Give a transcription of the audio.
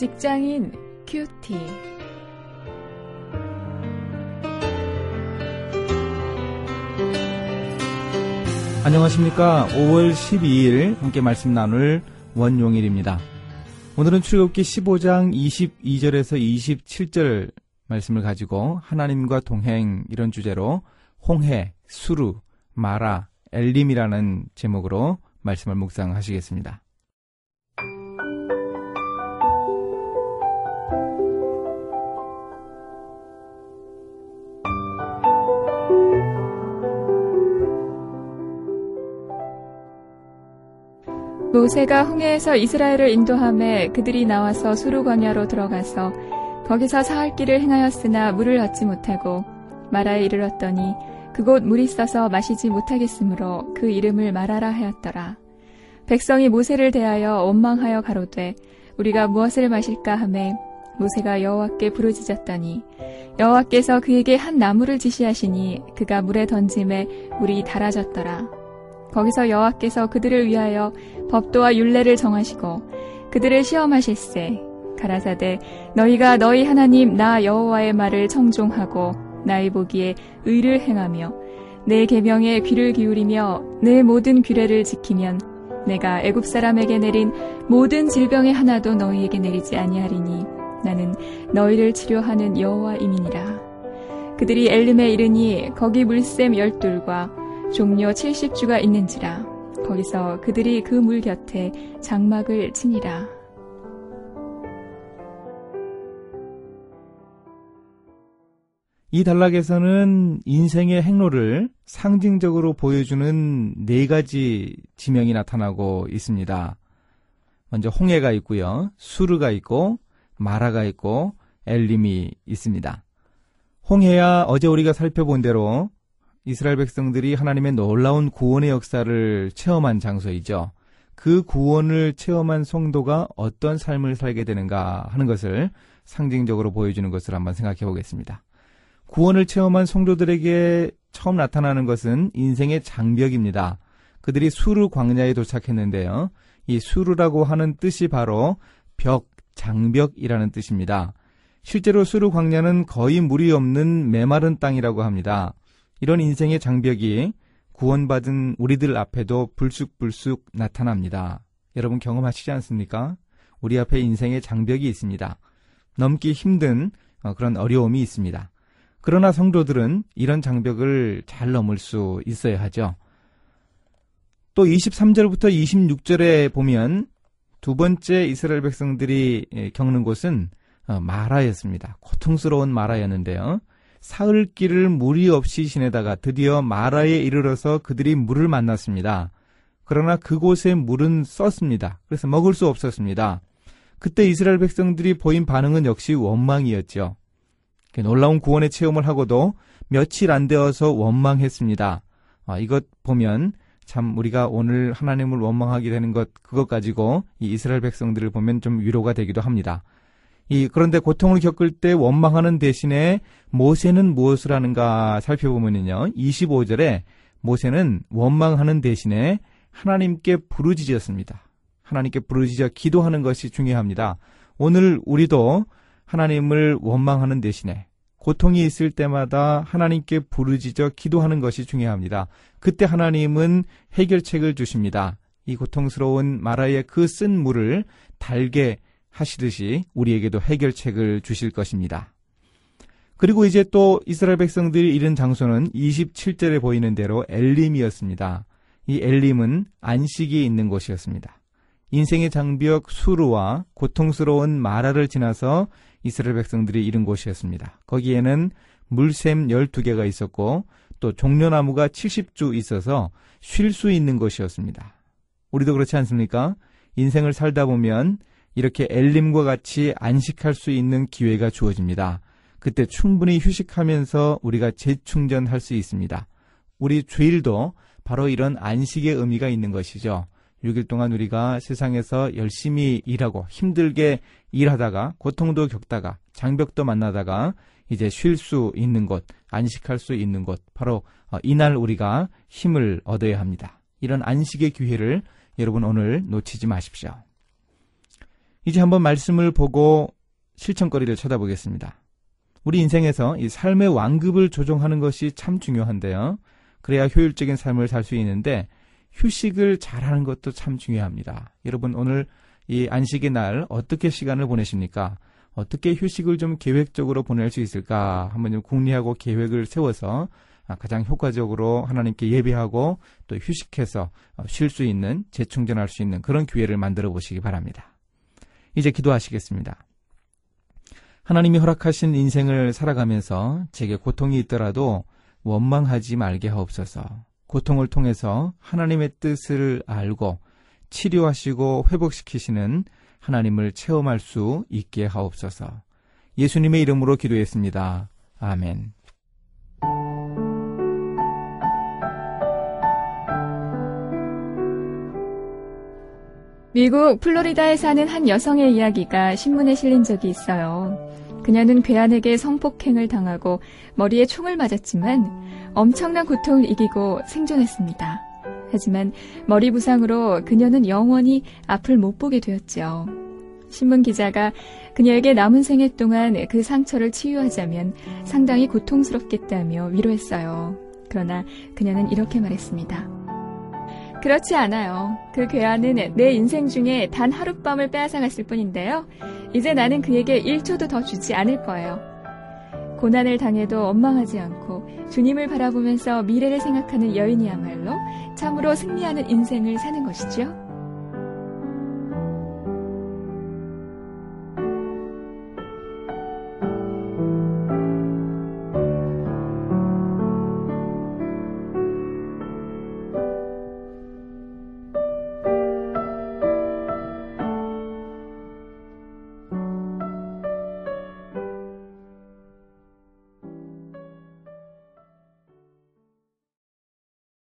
직장인 큐티. 안녕하십니까. 5월 12일 함께 말씀 나눌 원용일입니다. 오늘은 출애굽기 15장 22절에서 27절 말씀을 가지고 하나님과 동행 이런 주제로 홍해, 수루, 마라, 엘림이라는 제목으로 말씀을 묵상하시겠습니다. 모세가 홍해에서 이스라엘을 인도함에 그들이 나와서 수루 광야로 들어가서 거기서 사흘 길을 행하였으나 물을 얻지 못하고 마라에 이르렀더니 그곳 물이 써서 마시지 못하겠으므로 그 이름을 마라라 하였더라. 백성이 모세를 대하여 원망하여 가로되 우리가 무엇을 마실까 하매 모세가 여호와께 부르짖었더니 여호와께서 그에게 한 나무를 지시하시니 그가 물에 던짐에 물이 달아졌더라. 거기서 여호와께서 그들을 위하여 법도와 율례를 정하시고 그들을 시험하실세. 가라사대 너희가 너희 하나님 나 여호와의 말을 청종하고 나의 보기에 의를 행하며 내 계명에 귀를 기울이며 내 모든 규례를 지키면 내가 애굽 사람에게 내린 모든 질병의 하나도 너희에게 내리지 아니하리니 나는 너희를 치료하는 여호와임이니라. 그들이 엘림에 이르니 거기 물샘 열둘과 종려 70주가 있는지라 거기서 그들이 그 물 곁에 장막을 치니라. 이 단락에서는 인생의 행로를 상징적으로 보여주는 네 가지 지명이 나타나고 있습니다. 먼저 홍해가 있고요. 수르가 있고 마라가 있고 엘림이 있습니다. 홍해야 어제 우리가 살펴본 대로 이스라엘 백성들이 하나님의 놀라운 구원의 역사를 체험한 장소이죠. 그 구원을 체험한 성도가 어떤 삶을 살게 되는가 하는 것을 상징적으로 보여주는 것을 한번 생각해 보겠습니다. 구원을 체험한 성도들에게 처음 나타나는 것은 인생의 장벽입니다. 그들이 수르 광야에 도착했는데요. 이 수르라고 하는 뜻이 바로 벽, 장벽이라는 뜻입니다. 실제로 수르 광야는 거의 물이 없는 메마른 땅이라고 합니다. 이런 인생의 장벽이 구원받은 우리들 앞에도 불쑥불쑥 나타납니다. 여러분 경험하시지 않습니까? 우리 앞에 인생의 장벽이 있습니다. 넘기 힘든 어, 그런 어려움이 있습니다. 그러나 성도들은 이런 장벽을 잘 넘을 수 있어야 하죠. 또 23절부터 26절에 보면 두 번째 이스라엘 백성들이 예, 겪는 곳은 어, 마라였습니다. 고통스러운 마라였는데요. 사흘길을 물이 없이 지내다가 드디어 마라에 이르러서 그들이 물을 만났습니다. 그러나 그곳에 물은 썼습니다. 그래서 먹을 수 없었습니다. 그때 이스라엘 백성들이 보인 반응은 역시 원망이었죠. 놀라운 구원의 체험을 하고도 며칠 안 되어서 원망했습니다. 아, 이것 보면 참 우리가 오늘 하나님을 원망하게 되는 것 그것 가지고 이 이스라엘 백성들을 보면 좀 위로가 되기도 합니다. 이 그런데 고통을 겪을 때 원망하는 대신에 모세는 무엇을 하는가 살펴보면요. 25절에 모세는 원망하는 대신에 하나님께 부르짖었습니다. 하나님께 부르짖어 기도하는 것이 중요합니다. 오늘 우리도 하나님을 원망하는 대신에 고통이 있을 때마다 하나님께 부르짖어 기도하는 것이 중요합니다. 그때 하나님은 해결책을 주십니다. 이 고통스러운 마라의 그 쓴 물을 달게 하시듯이 우리에게도 해결책을 주실 것입니다. 그리고 이제 또 이스라엘 백성들이 이른 장소는 27절에 보이는 대로 엘림이었습니다. 이 엘림은 안식이 있는 곳이었습니다. 인생의 장벽 수루와 고통스러운 마라를 지나서 이스라엘 백성들이 이른 곳이었습니다. 거기에는 물샘 12개가 있었고 또 종려나무가 70주 있어서 쉴 수 있는 곳이었습니다. 우리도 그렇지 않습니까? 인생을 살다 보면 이렇게 엘림과 같이 안식할 수 있는 기회가 주어집니다. 그때 충분히 휴식하면서 우리가 재충전할 수 있습니다. 우리 주일도 바로 이런 안식의 의미가 있는 것이죠. 6일 동안 우리가 세상에서 열심히 일하고 힘들게 일하다가 고통도 겪다가 장벽도 만나다가 이제 쉴 수 있는 곳, 안식할 수 있는 곳, 바로 어, 이날 우리가 힘을 얻어야 합니다. 이런 안식의 기회를 여러분 오늘 놓치지 마십시오. 이제 한번 말씀을 보고 실천거리를 쳐다보겠습니다. 우리 인생에서 이 삶의 완급을 조정하는 것이 참 중요한데요. 그래야 효율적인 삶을 살 수 있는데 휴식을 잘하는 것도 참 중요합니다. 여러분 오늘 이 안식의 날 어떻게 시간을 보내십니까? 어떻게 휴식을 좀 계획적으로 보낼 수 있을까? 한번 좀 궁리하고 계획을 세워서 가장 효과적으로 하나님께 예배하고 또 휴식해서 쉴 수 있는 재충전할 수 있는 그런 기회를 만들어 보시기 바랍니다. 이제 기도하시겠습니다. 하나님이 허락하신 인생을 살아가면서 제게 고통이 있더라도 원망하지 말게 하옵소서. 고통을 통해서 하나님의 뜻을 알고 치료하시고 회복시키시는 하나님을 체험할 수 있게 하옵소서. 예수님의 이름으로 기도했습니다. 아멘. 미국 플로리다에 사는 한 여성의 이야기가 신문에 실린 적이 있어요. 그녀는 괴한에게 성폭행을 당하고 머리에 총을 맞았지만 엄청난 고통을 이기고 생존했습니다. 하지만 머리 부상으로 그녀는 영원히 앞을 못 보게 되었죠. 신문 기자가 그녀에게 남은 생애 동안 그 상처를 치유하자면 상당히 고통스럽겠다며 위로했어요. 그러나 그녀는 이렇게 말했습니다. 그렇지 않아요. 그 괴한은 내 인생 중에 단 하룻밤을 빼앗아갔을 뿐인데요. 이제 나는 그에게 1초도 더 주지 않을 거예요. 고난을 당해도 원망하지 않고 주님을 바라보면서 미래를 생각하는 여인이야말로 참으로 승리하는 인생을 사는 것이죠.